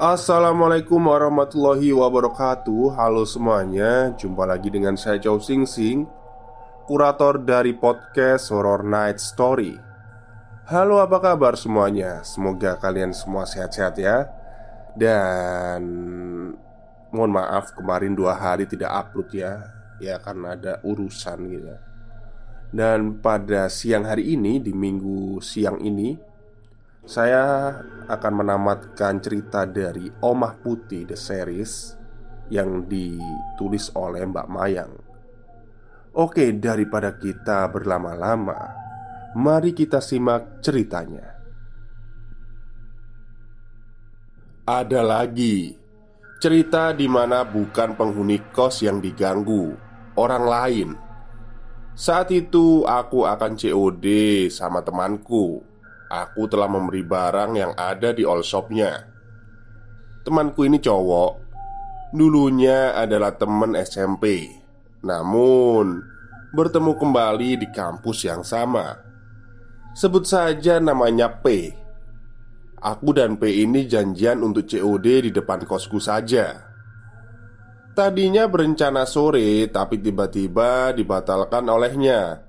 Assalamualaikum warahmatullahi wabarakatuh. Halo semuanya Jumpa lagi dengan saya Chow Sing Sing Kurator dari podcast Horror Night Story. Halo apa kabar semuanya? Semoga kalian semua sehat-sehat ya. Dan Mohon maaf kemarin dua hari tidak upload ya. Ya karena ada urusan gitu. Dan pada siang hari ini Di minggu siang ini saya akan menamatkan cerita dari Omah Putih The Series Yang ditulis oleh Mbak Mayang. Oke, daripada kita berlama-lama Mari kita simak ceritanya. Ada lagi Cerita di mana bukan penghuni kos yang diganggu Orang lain. Saat itu aku akan COD sama temanku Aku telah memberi barang yang ada di all shopnya. Temanku ini cowok. Dulunya adalah teman SMP Namun Bertemu kembali di kampus yang sama. Sebut saja namanya P. Aku dan P ini janjian untuk COD di depan kosku saja. Tadinya berencana sore Tapi tiba-tiba dibatalkan olehnya.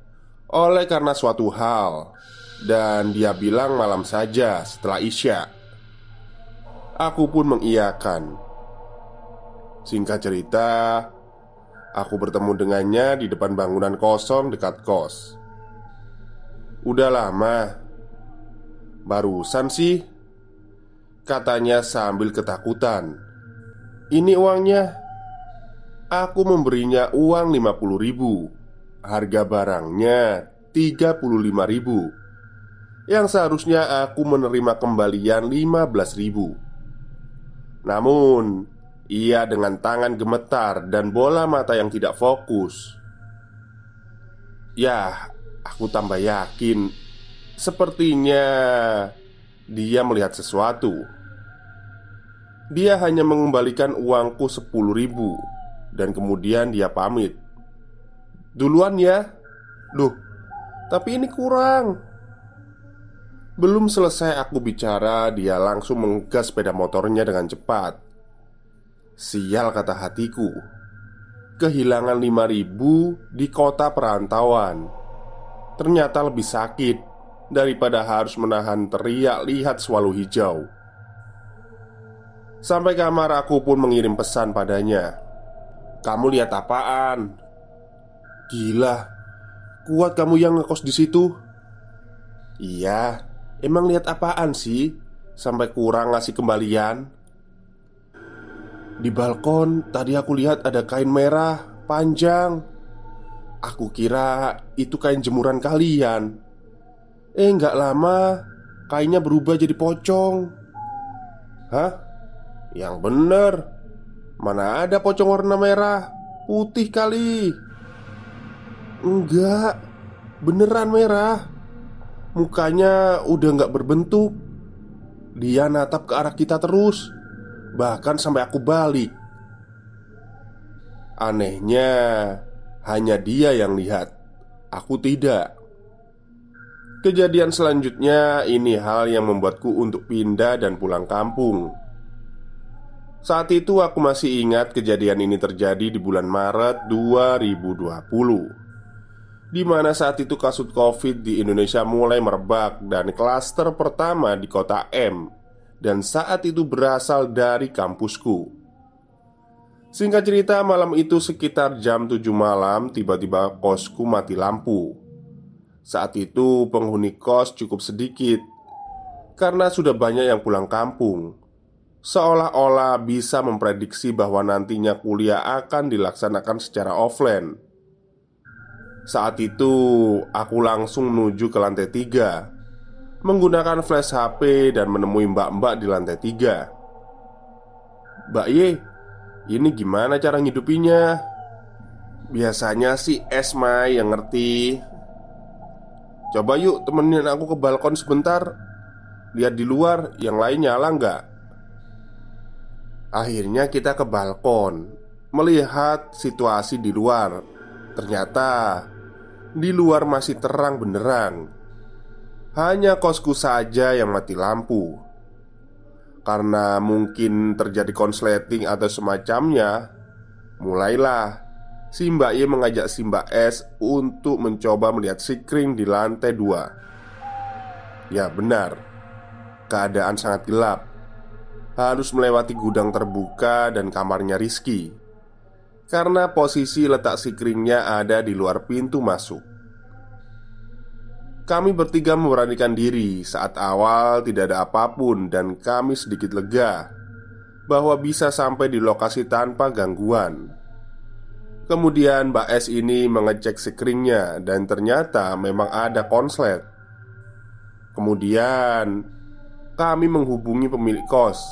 Oleh karena suatu hal dan dia bilang malam saja setelah Isya. Aku pun mengiyakan. Singkat cerita Aku bertemu dengannya di depan bangunan kosong dekat kos. Udah lama. Barusan sih Katanya sambil ketakutan. Ini uangnya. Aku memberinya uang 50 ribu. Harga barangnya 35 ribu yang seharusnya aku menerima kembalian 15 ribu. Namun Ia dengan tangan gemetar dan bola mata yang tidak fokus. Ya, aku tambah yakin Sepertinya Dia melihat sesuatu. Dia hanya mengembalikan uangku 10 ribu Dan kemudian dia pamit. Duluan ya. Duh, tapi ini kurang belum selesai aku bicara, dia langsung mengegas sepeda motornya dengan cepat. Sial kata hatiku. Kehilangan lima ribu di kota perantauan. Ternyata lebih sakit daripada harus menahan teriak lihat swallow hijau. Sampai kamar aku pun mengirim pesan padanya. Kamu lihat apaan? Gila, kuat kamu yang ngekos di situ. Iya, Emang lihat apaan sih? Sampai kurang ngasih kembalian. Di balkon tadi aku lihat ada kain merah Panjang. Aku kira itu kain jemuran kalian. Eh nggak lama Kainnya berubah jadi pocong. Hah? Yang bener Mana ada pocong warna merah? Putih kali. Enggak Beneran merah Mukanya udah nggak berbentuk. Dia natap ke arah kita terus. Bahkan sampai aku balik. Anehnya Hanya dia yang lihat. Aku tidak. Kejadian selanjutnya Ini hal yang membuatku untuk pindah dan pulang kampung. Saat itu aku masih ingat kejadian ini terjadi di bulan Maret 2020 di mana saat itu kasus COVID di Indonesia mulai merebak dan klaster pertama di kota M dan saat itu berasal dari kampusku. Singkat cerita, malam itu sekitar jam 7 malam tiba-tiba kosku mati lampu. Saat itu penghuni kos cukup sedikit karena sudah banyak yang pulang kampung. Seolah-olah bisa memprediksi bahwa nantinya kuliah akan dilaksanakan secara offline saat itu aku langsung menuju ke lantai tiga Menggunakan flash HP dan menemui mbak-mbak di lantai tiga Mbak Ye, ini gimana cara ngidupinya? Biasanya sih Esma yang ngerti Coba yuk temenin aku ke balkon sebentar Lihat di luar yang lain nyala nggak? Akhirnya kita ke balkon Melihat situasi di luar Ternyata di luar masih terang benderang. Hanya kosku saja yang mati lampu. Karena mungkin terjadi konsleting atau semacamnya, mulailah si Mbak Y mengajak si Mbak S untuk mencoba melihat sikring di lantai dua. Ya benar, keadaan sangat gelap. Harus melewati gudang terbuka dan kamarnya Rizky karena posisi letak sikringnya ada di luar pintu masuk. Kami bertiga memberanikan diri saat awal tidak ada apa pun dan kami sedikit lega bahwa bisa sampai di lokasi tanpa gangguan. Kemudian Mbak S ini mengecek sikringnya dan ternyata memang ada konslet. Kemudian kami menghubungi pemilik kos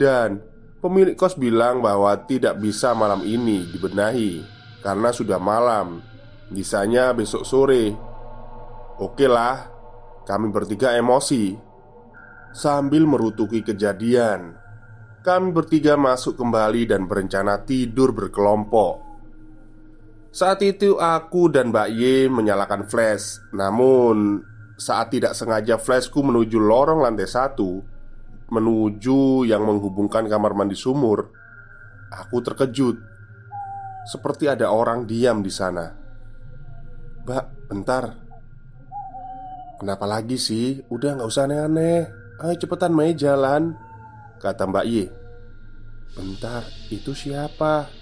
dan Pemilik kos bilang bahwa tidak bisa malam ini dibenahi karena sudah malam. Bisanya besok sore. Oke lah, kami bertiga emosi. Sambil merutuki kejadian, kami bertiga masuk kembali dan berencana tidur berkelompok. Saat itu aku dan Mbak Y menyalakan flash Namun saat tidak sengaja flashku menuju lorong lantai satu menuju yang menghubungkan kamar mandi sumur, aku terkejut. Seperti ada orang diam di sana. Mbak, bentar. Kenapa lagi sih? Udah nggak usah aneh-aneh. Ayo cepetan Mei jalan Kata Mbak Y Bentar, itu siapa?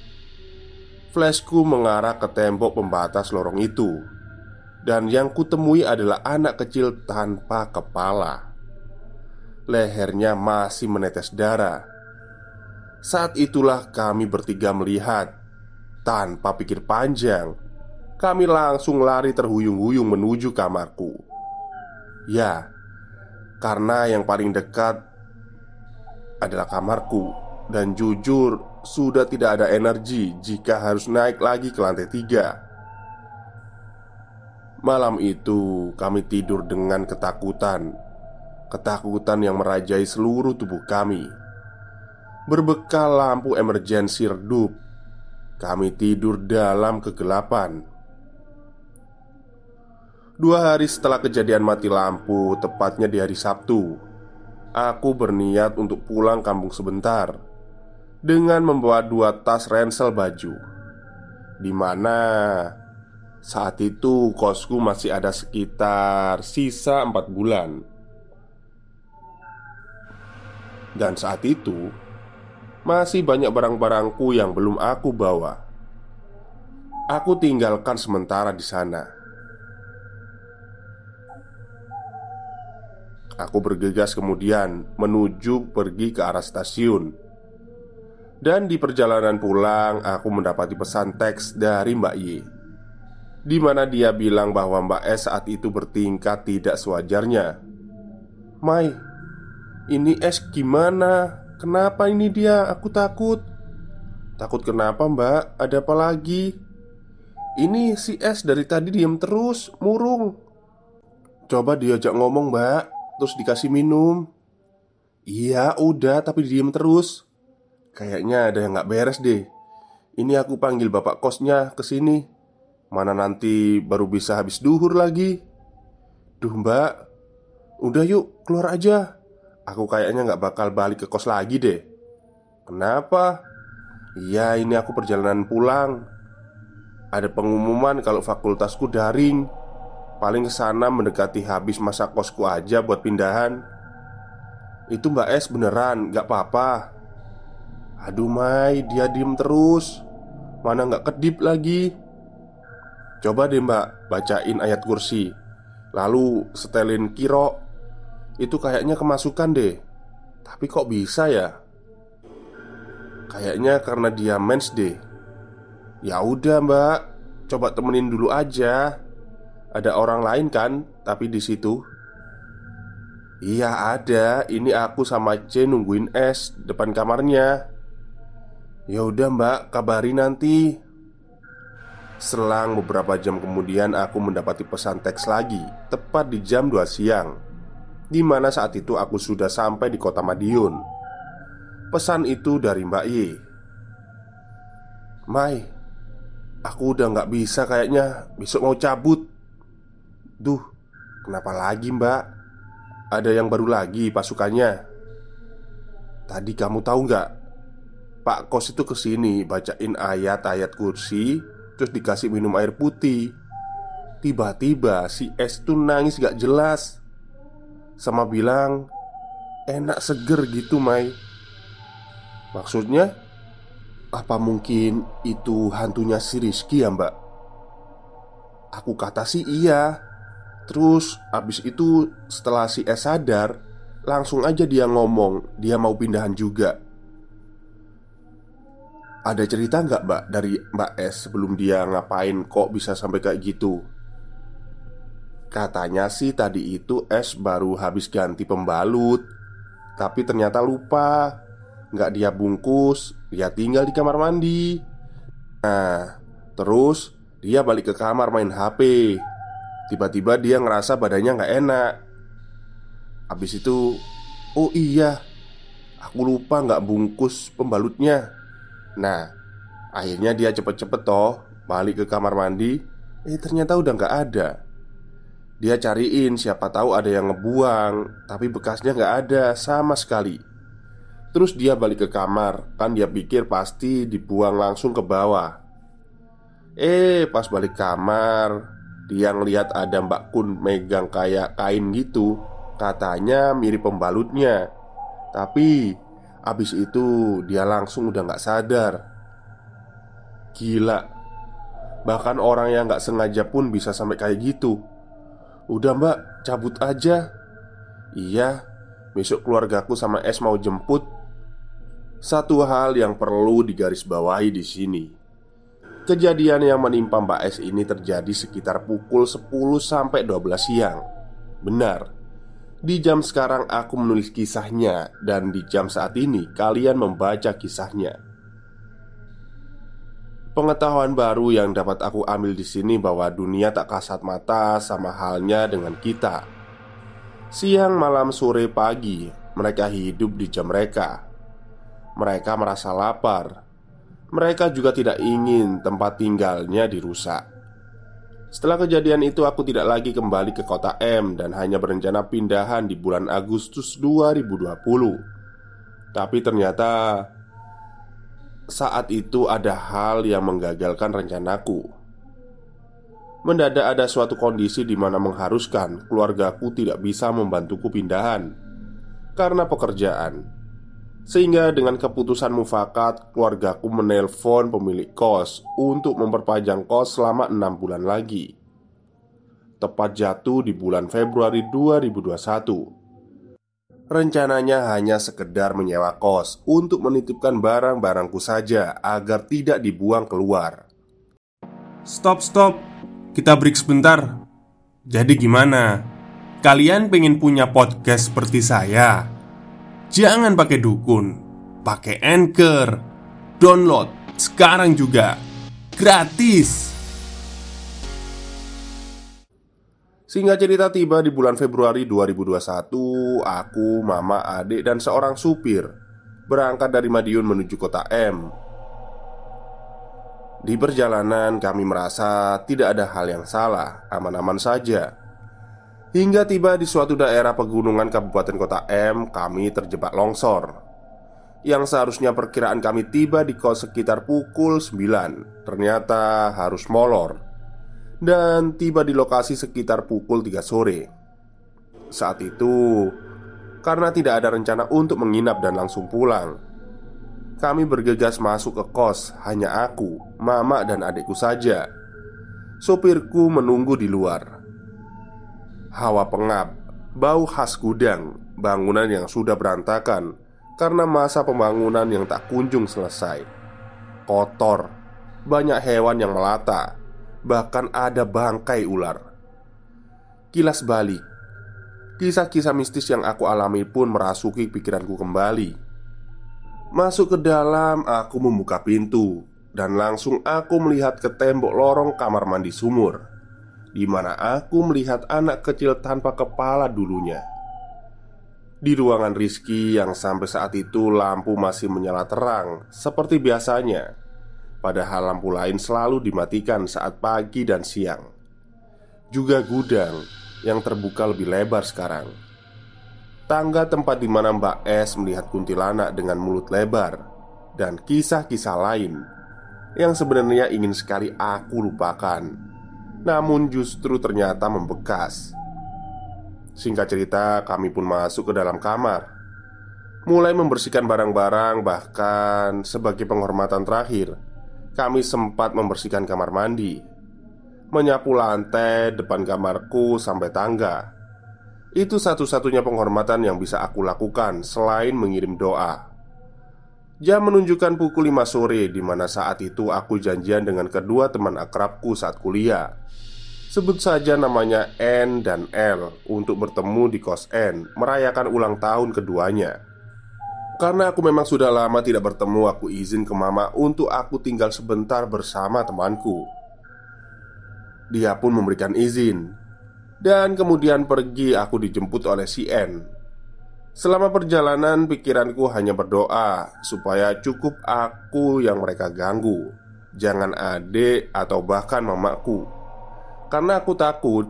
Flashku mengarah ke tembok pembatas lorong itu Dan yang kutemui adalah anak kecil tanpa kepala lehernya masih menetes darah. Saat itulah kami bertiga melihat tanpa pikir panjang. Kami langsung lari terhuyung-huyung menuju kamarku. Ya, karena yang paling dekat adalah kamarku, dan jujur sudah tidak ada energi jika harus naik lagi ke lantai tiga. Malam itu kami tidur dengan ketakutan Ketakutan yang merajai seluruh tubuh kami. Berbekal lampu emergensi redup Kami tidur dalam kegelapan. Dua hari setelah kejadian mati lampu Tepatnya di hari Sabtu Aku berniat untuk pulang kampung sebentar Dengan membawa dua tas ransel baju di mana saat itu kosku masih ada sekitar sisa empat bulan dan saat itu masih banyak barang-barangku yang belum aku bawa. Aku tinggalkan sementara di sana. Aku bergegas kemudian menuju pergi ke arah stasiun. Dan di perjalanan pulang, aku mendapati pesan teks dari Mbak Y di mana dia bilang bahwa Mbak S saat itu bertingkat tidak sewajarnya. Mai, ini es gimana? Kenapa ini dia? Aku takut Takut kenapa mbak? Ada apa lagi? Ini si es dari tadi diem terus, murung Coba diajak ngomong mbak Terus dikasih minum Iya udah tapi diem terus Kayaknya ada yang gak beres deh Ini aku panggil bapak kosnya ke sini. Mana nanti baru bisa habis duhur lagi Duh mbak Udah yuk keluar aja Aku kayaknya nggak bakal balik ke kos lagi deh. Kenapa? Iya ini aku perjalanan pulang. Ada pengumuman kalau fakultasku daring. Paling ke sana mendekati habis masa kosku aja buat pindahan. Itu Mbak S beneran gak apa-apa. Aduh Mai dia diem terus. Mana gak kedip lagi? Coba deh mbak bacain ayat kursi. Lalu setelin kiro Itu kayaknya kemasukan deh Tapi kok bisa ya Kayaknya karena dia mens deh Ya udah mbak Coba temenin dulu aja ada orang lain kan? Tapi di situ Iya ada. Ini aku sama C nungguin S depan kamarnya. Ya udah Mbak, kabari nanti. Selang beberapa jam kemudian aku mendapati pesan teks lagi Tepat di jam 2 siang Di mana saat itu aku sudah sampai di kota Madiun. Pesan itu dari Mbak Y. Mai Aku udah gak bisa kayaknya. Besok mau cabut. Duh, kenapa lagi mbak? Ada yang baru lagi pasukannya. Tadi kamu tahu nggak? Pak Kos itu ke sini bacain ayat-ayat kursi Terus dikasih minum air putih. Tiba-tiba si S tuh nangis gak jelas Sama bilang Enak seger gitu Mai. Maksudnya Apa mungkin itu hantunya si Rizky ya mbak? Aku kata sih iya. Terus abis itu setelah si S sadar Langsung aja dia ngomong Dia mau pindahan juga. Ada cerita nggak mbak dari mbak S sebelum dia ngapain kok bisa sampai kayak gitu Katanya sih tadi itu S baru habis ganti pembalut. Tapi ternyata lupa. Nggak dia bungkus Dia tinggal di kamar mandi. Nah Terus dia balik ke kamar main HP Tiba-tiba dia ngerasa badannya nggak enak. Habis itu Oh iya Aku lupa nggak bungkus pembalutnya. Nah Akhirnya dia cepet-cepet toh Balik ke kamar mandi. Eh ternyata udah nggak ada Dia cariin siapa tahu ada yang ngebuang Tapi bekasnya nggak ada sama sekali. Terus dia balik ke kamar Kan dia pikir pasti dibuang langsung ke bawah. Eh pas balik kamar dia ngelihat ada Mbak Kun megang kayak kain gitu Katanya mirip pembalutnya. Tapi Abis itu dia langsung udah gak sadar. Gila Bahkan orang yang gak sengaja pun bisa sampai kayak gitu Udah mbak cabut aja Iya Besok keluargaku sama Es mau jemput Satu hal yang perlu digarisbawahi di sini Kejadian yang menimpa Mbak S ini terjadi sekitar pukul 10 sampai 12 siang. Benar. Di jam sekarang aku menulis kisahnya dan di jam saat ini kalian membaca kisahnya. Pengetahuan baru yang dapat aku ambil di sini bahwa dunia tak kasat mata sama halnya dengan kita. Siang, malam, sore, pagi, mereka hidup di jam mereka. Mereka merasa lapar, mereka juga tidak ingin tempat tinggalnya dirusak. Setelah kejadian itu, aku tidak lagi kembali ke kota M dan hanya berencana pindahan di bulan Agustus 2020. Tapi ternyata saat itu ada hal yang menggagalkan rencanaku. Mendadak ada suatu kondisi di mana mengharuskan keluargaku tidak bisa membantuku pindahan karena pekerjaan. Sehingga dengan keputusan mufakat Keluargaku menelpon pemilik kos Untuk memperpanjang kos selama enam bulan lagi Tepat jatuh di bulan Februari 2021 Rencananya hanya sekedar menyewa kos Untuk menitipkan barang-barangku saja Agar tidak dibuang keluar Stop, stop Kita break sebentar Jadi gimana? Kalian pengen punya podcast seperti saya? Jangan pakai dukun, pakai anchor, download sekarang juga gratis. Singkat cerita tiba di bulan Februari 2021 Aku, mama, adik, dan seorang supir Berangkat dari Madiun menuju kota M. Di perjalanan kami merasa tidak ada hal yang salah Aman-aman saja. Hingga tiba di suatu daerah pegunungan Kabupaten Kota M, kami terjebak longsor. Yang seharusnya perkiraan kami tiba di kos sekitar pukul 9 Ternyata harus molor Dan tiba di lokasi sekitar pukul 3 sore. Saat itu Karena tidak ada rencana untuk menginap dan langsung pulang Kami bergegas masuk ke kos Hanya aku, mama dan adikku saja. Sopirku menunggu di luar. Hawa pengap Bau khas gudang Bangunan yang sudah berantakan karena masa pembangunan yang tak kunjung selesai. Kotor, banyak hewan yang melata, bahkan ada bangkai ular. Kilas balik, kisah-kisah mistis yang aku alami pun merasuki pikiranku kembali. Masuk ke dalam, aku membuka pintu dan langsung aku melihat ke tembok lorong kamar mandi sumur, di mana aku melihat anak kecil tanpa kepala dulunya. Di ruangan Rizky yang sampai saat itu lampu masih menyala terang seperti biasanya Padahal lampu lain selalu dimatikan saat pagi dan siang. Juga gudang yang terbuka lebih lebar sekarang. Tangga tempat di mana Mbak S melihat kuntilanak dengan mulut lebar Dan kisah-kisah lain Yang sebenarnya ingin sekali aku lupakan Namun justru ternyata membekas. Singkat cerita, kami pun masuk ke dalam kamar. Mulai membersihkan barang-barang, bahkan sebagai penghormatan terakhir, kami sempat membersihkan kamar mandi, menyapu lantai depan kamarku sampai tangga. Itu satu-satunya penghormatan yang bisa aku lakukan selain mengirim doa. Jam menunjukkan pukul 5 sore di mana saat itu aku janjian dengan kedua teman akrabku saat kuliah Sebut saja namanya N dan L untuk bertemu di kos N Merayakan ulang tahun keduanya Karena aku memang sudah lama tidak bertemu Aku izin ke mama untuk aku tinggal sebentar bersama temanku. Dia pun memberikan izin. Dan kemudian pergi aku dijemput oleh si N. Selama perjalanan pikiranku hanya berdoa Supaya cukup aku yang mereka ganggu Jangan adik atau bahkan mamaku. Karena aku takut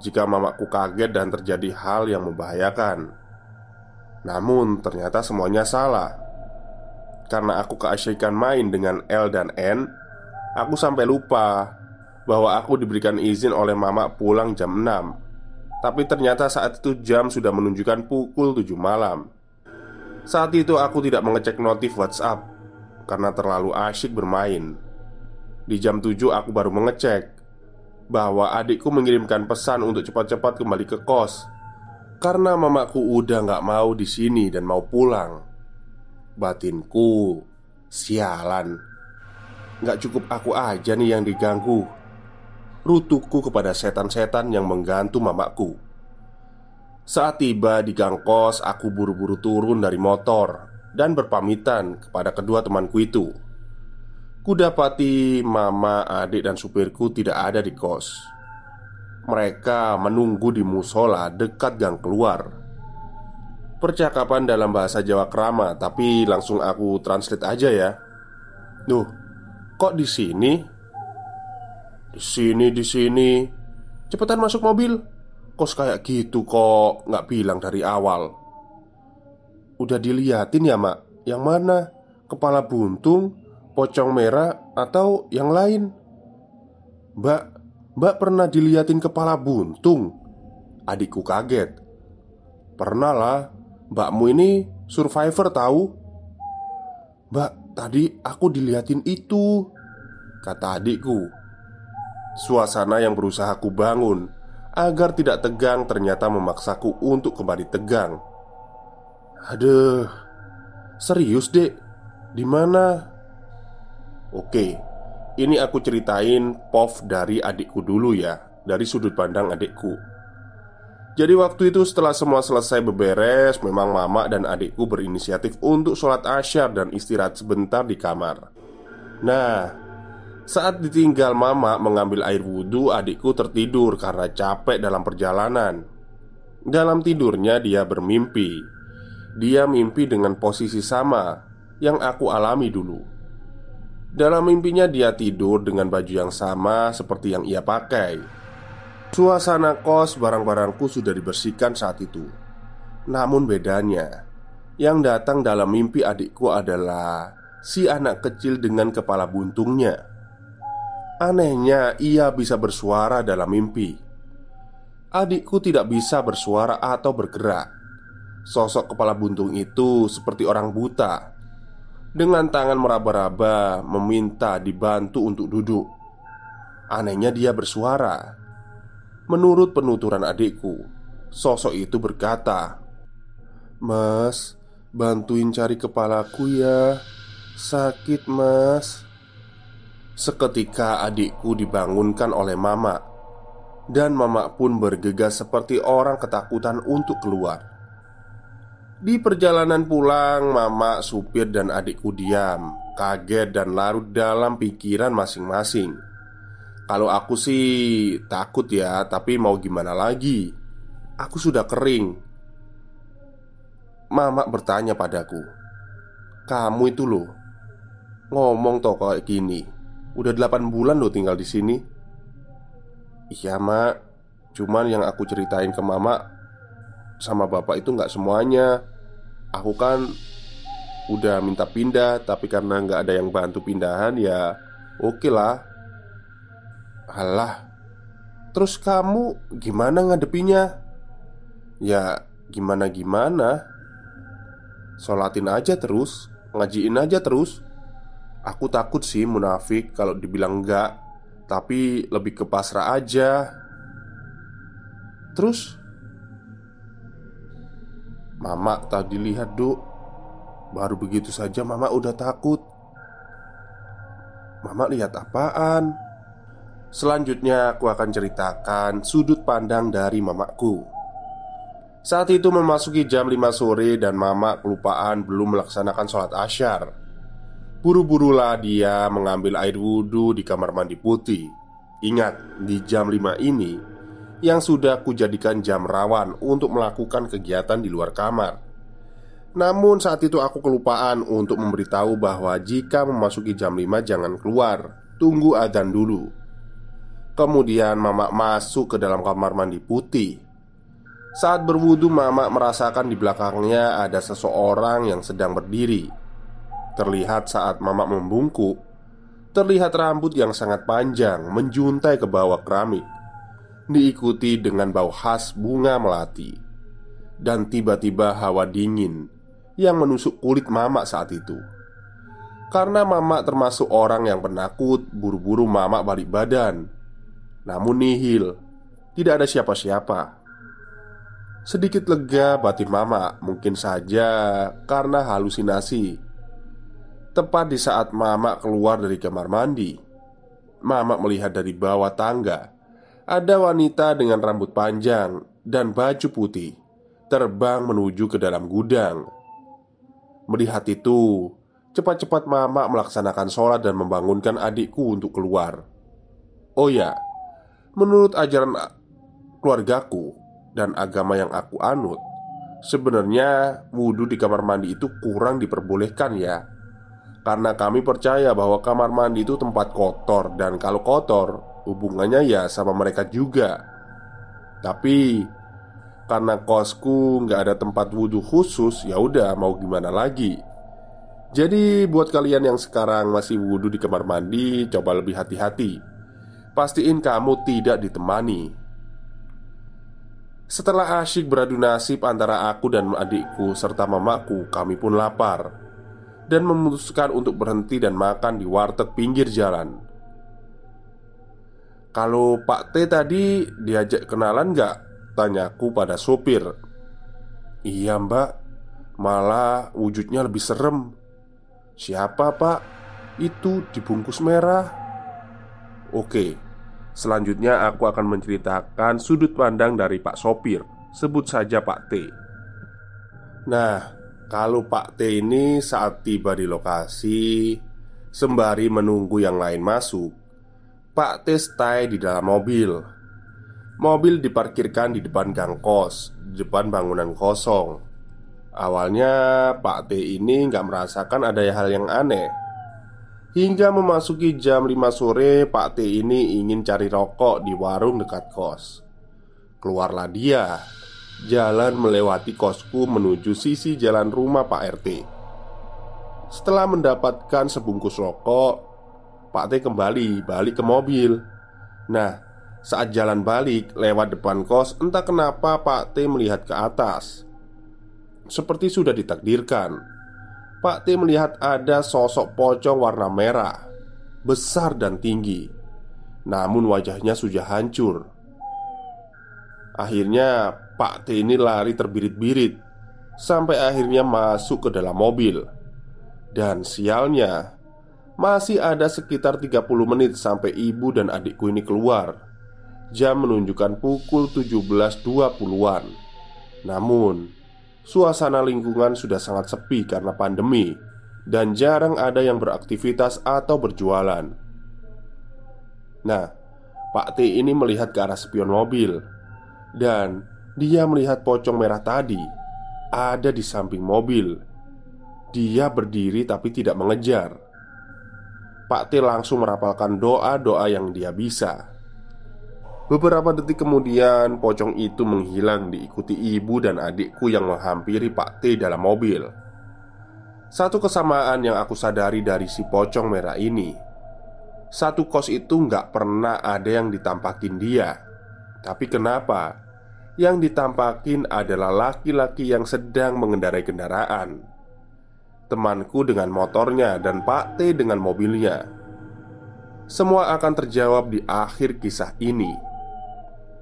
jika mamaku kaget dan terjadi hal yang membahayakan. Namun ternyata semuanya salah. Karena aku keasyikan main dengan L dan N, aku sampai lupa bahwa aku diberikan izin oleh mama pulang jam 6. Tapi ternyata saat itu jam sudah menunjukkan pukul 7 malam. Saat itu aku tidak mengecek notif WhatsApp karena terlalu asyik bermain. Di jam 7 aku baru mengecek bahwa adikku mengirimkan pesan untuk cepat-cepat kembali ke kos karena mamaku udah nggak mau di sini dan mau pulang. Batinku, sialan, nggak cukup aku aja nih yang diganggu. Rutuku kepada setan-setan yang menggantu mamaku. Saat tiba di gang kos, aku buru-buru turun dari motor dan berpamitan kepada kedua temanku itu. Kudapati mama, adik, dan supirku tidak ada di kos. Mereka menunggu di musola dekat gang keluar. Percakapan dalam bahasa Jawa kerama, tapi langsung aku translate aja ya. Duh, kok di sini? Di sini, di sini. Cepetan masuk mobil. Kos kayak gitu kok nggak bilang dari awal. Udah diliatin ya mak? Yang mana? Kepala buntung pocong merah atau yang lain? Mbak, mbak pernah diliatin kepala buntung? Adikku kaget. Pernah lah, mbakmu ini survivor tahu? Mbak, tadi aku diliatin itu Kata adikku. Suasana yang berusaha aku bangun Agar tidak tegang ternyata memaksaku untuk kembali tegang. Aduh Serius dek di mana? Oke, ini aku ceritain POV dari adikku dulu ya Dari sudut pandang adikku. Jadi waktu itu setelah semua selesai beberes Memang mama dan adikku berinisiatif untuk sholat asyar dan istirahat sebentar di kamar. Nah, saat ditinggal mama mengambil air wudhu Adikku tertidur karena capek dalam perjalanan. Dalam tidurnya dia bermimpi. Dia mimpi dengan posisi sama Yang aku alami dulu dalam mimpinya dia tidur dengan baju yang sama seperti yang ia pakai Suasana kos barang-barangku sudah dibersihkan saat itu Namun bedanya Yang datang dalam mimpi adikku adalah si anak kecil dengan kepala buntungnya. Anehnya, ia bisa bersuara dalam mimpi. Adikku tidak bisa bersuara atau bergerak. Sosok kepala buntung itu seperti orang buta, dengan tangan meraba-raba meminta dibantu untuk duduk. Anehnya, dia bersuara. Menurut penuturan adikku, sosok itu berkata, "Mas, bantuin cari kepalaku ya." Sakit mas Seketika adikku dibangunkan oleh mama Dan mama pun bergegas seperti orang ketakutan untuk keluar Di perjalanan pulang Mama, supir dan adikku diam Kaget dan larut dalam pikiran masing-masing. Kalau aku sih takut ya Tapi mau gimana lagi? Aku sudah kering. Mama bertanya padaku Kamu itu loh Ngomong toh kayak gini. Udah 8 bulan lo tinggal di sini. Iya mak Cuman yang aku ceritain ke mama Sama bapak itu nggak semuanya Aku kan Udah minta pindah Tapi karena nggak ada yang bantu pindahan ya Oke okay lah. Alah Terus kamu gimana ngadepinya? Ya gimana-gimana? Sholatin aja terus Ngajiin aja terus. Aku takut sih munafik kalau dibilang enggak Tapi lebih ke pasrah aja. Terus Mama tadi lihat duk. Baru begitu saja mama udah takut. Mama lihat apaan? Selanjutnya aku akan ceritakan sudut pandang dari mamaku. Saat itu memasuki jam 5 sore dan mama kelupaan belum melaksanakan sholat asyar. Buru-burulah dia mengambil air wudhu di kamar mandi putih. Ingat, di jam 5 ini Yang sudah kujadikan jam rawan untuk melakukan kegiatan di luar kamar. Namun saat itu aku kelupaan untuk memberitahu bahwa jika memasuki jam 5 jangan keluar. Tunggu adzan dulu. Kemudian mama masuk ke dalam kamar mandi putih. Saat berwudu mama merasakan di belakangnya ada seseorang yang sedang berdiri. Terlihat saat Mama membungkuk Terlihat rambut yang sangat panjang menjuntai ke bawah keramik Diikuti dengan bau khas bunga melati. Dan tiba-tiba hawa dingin Yang menusuk kulit Mama saat itu. Karena Mama termasuk orang yang penakut Buru-buru Mama balik badan. Namun nihil Tidak ada siapa-siapa. Sedikit lega batin Mama Mungkin saja karena halusinasi. Tepat di saat Mama keluar dari kamar mandi Mama melihat dari bawah tangga Ada wanita dengan rambut panjang dan baju putih Terbang menuju ke dalam gudang. Melihat itu Cepat-cepat Mama melaksanakan sholat dan membangunkan adikku untuk keluar. Oh ya Menurut ajaran keluargaku dan agama yang aku anut Sebenarnya wudhu di kamar mandi itu kurang diperbolehkan ya. Karena kami percaya bahwa kamar mandi itu tempat kotor Dan kalau kotor hubungannya ya sama mereka juga. Tapi Karena kosku nggak ada tempat wudhu khusus ya udah mau gimana lagi? Jadi buat kalian yang sekarang masih wudhu di kamar mandi Coba lebih hati-hati. Pastiin kamu tidak ditemani. Setelah asyik beradu nasib antara aku dan adikku serta mamaku Kami pun lapar dan memutuskan untuk berhenti dan makan di warteg pinggir jalan. Kalau Pak T tadi diajak kenalan nggak? Tanyaku pada sopir. Iya mbak, malah wujudnya lebih serem. Siapa pak? Itu dibungkus merah. Oke, selanjutnya aku akan menceritakan sudut pandang dari Pak Sopir. Sebut saja Pak T. Nah, kalau Pak T ini saat tiba di lokasi Sembari menunggu yang lain masuk Pak T stay di dalam mobil. Mobil diparkirkan di depan gang kos depan bangunan kosong. Awalnya Pak T ini nggak merasakan ada hal yang aneh. Hingga memasuki jam 5 sore Pak T ini ingin cari rokok di warung dekat kos. Keluarlah dia. Jalan melewati kosku menuju sisi jalan rumah Pak RT. Setelah mendapatkan sebungkus rokok, Pak T kembali balik ke mobil. Nah, saat jalan balik lewat depan kos, entah kenapa Pak T melihat ke atas. Seperti sudah ditakdirkan, Pak T melihat ada sosok pocong warna merah, besar dan tinggi. Namun wajahnya sudah hancur. Akhirnya Pak T ini lari terbirit-birit Sampai akhirnya masuk ke dalam mobil Dan sialnya Masih ada sekitar 30 menit sampai ibu dan adikku ini keluar Jam menunjukkan pukul 17.20an Namun Suasana lingkungan sudah sangat sepi karena pandemi Dan jarang ada yang beraktivitas atau berjualan Nah, Pak T ini melihat ke arah spion mobil Dan dia melihat pocong merah tadi ada di samping mobil. Dia berdiri tapi tidak mengejar. Pak T langsung merapalkan doa-doa yang dia bisa. Beberapa detik kemudian, pocong itu menghilang diikuti ibu dan adikku yang menghampiri Pak T dalam mobil. Satu kesamaan yang aku sadari dari si pocong merah ini Satu kos itu nggak pernah ada yang ditampakin dia Tapi kenapa yang ditampakin adalah laki-laki yang sedang mengendarai kendaraan. Temanku dengan motornya dan Pak T dengan mobilnya. Semua akan terjawab di akhir kisah ini.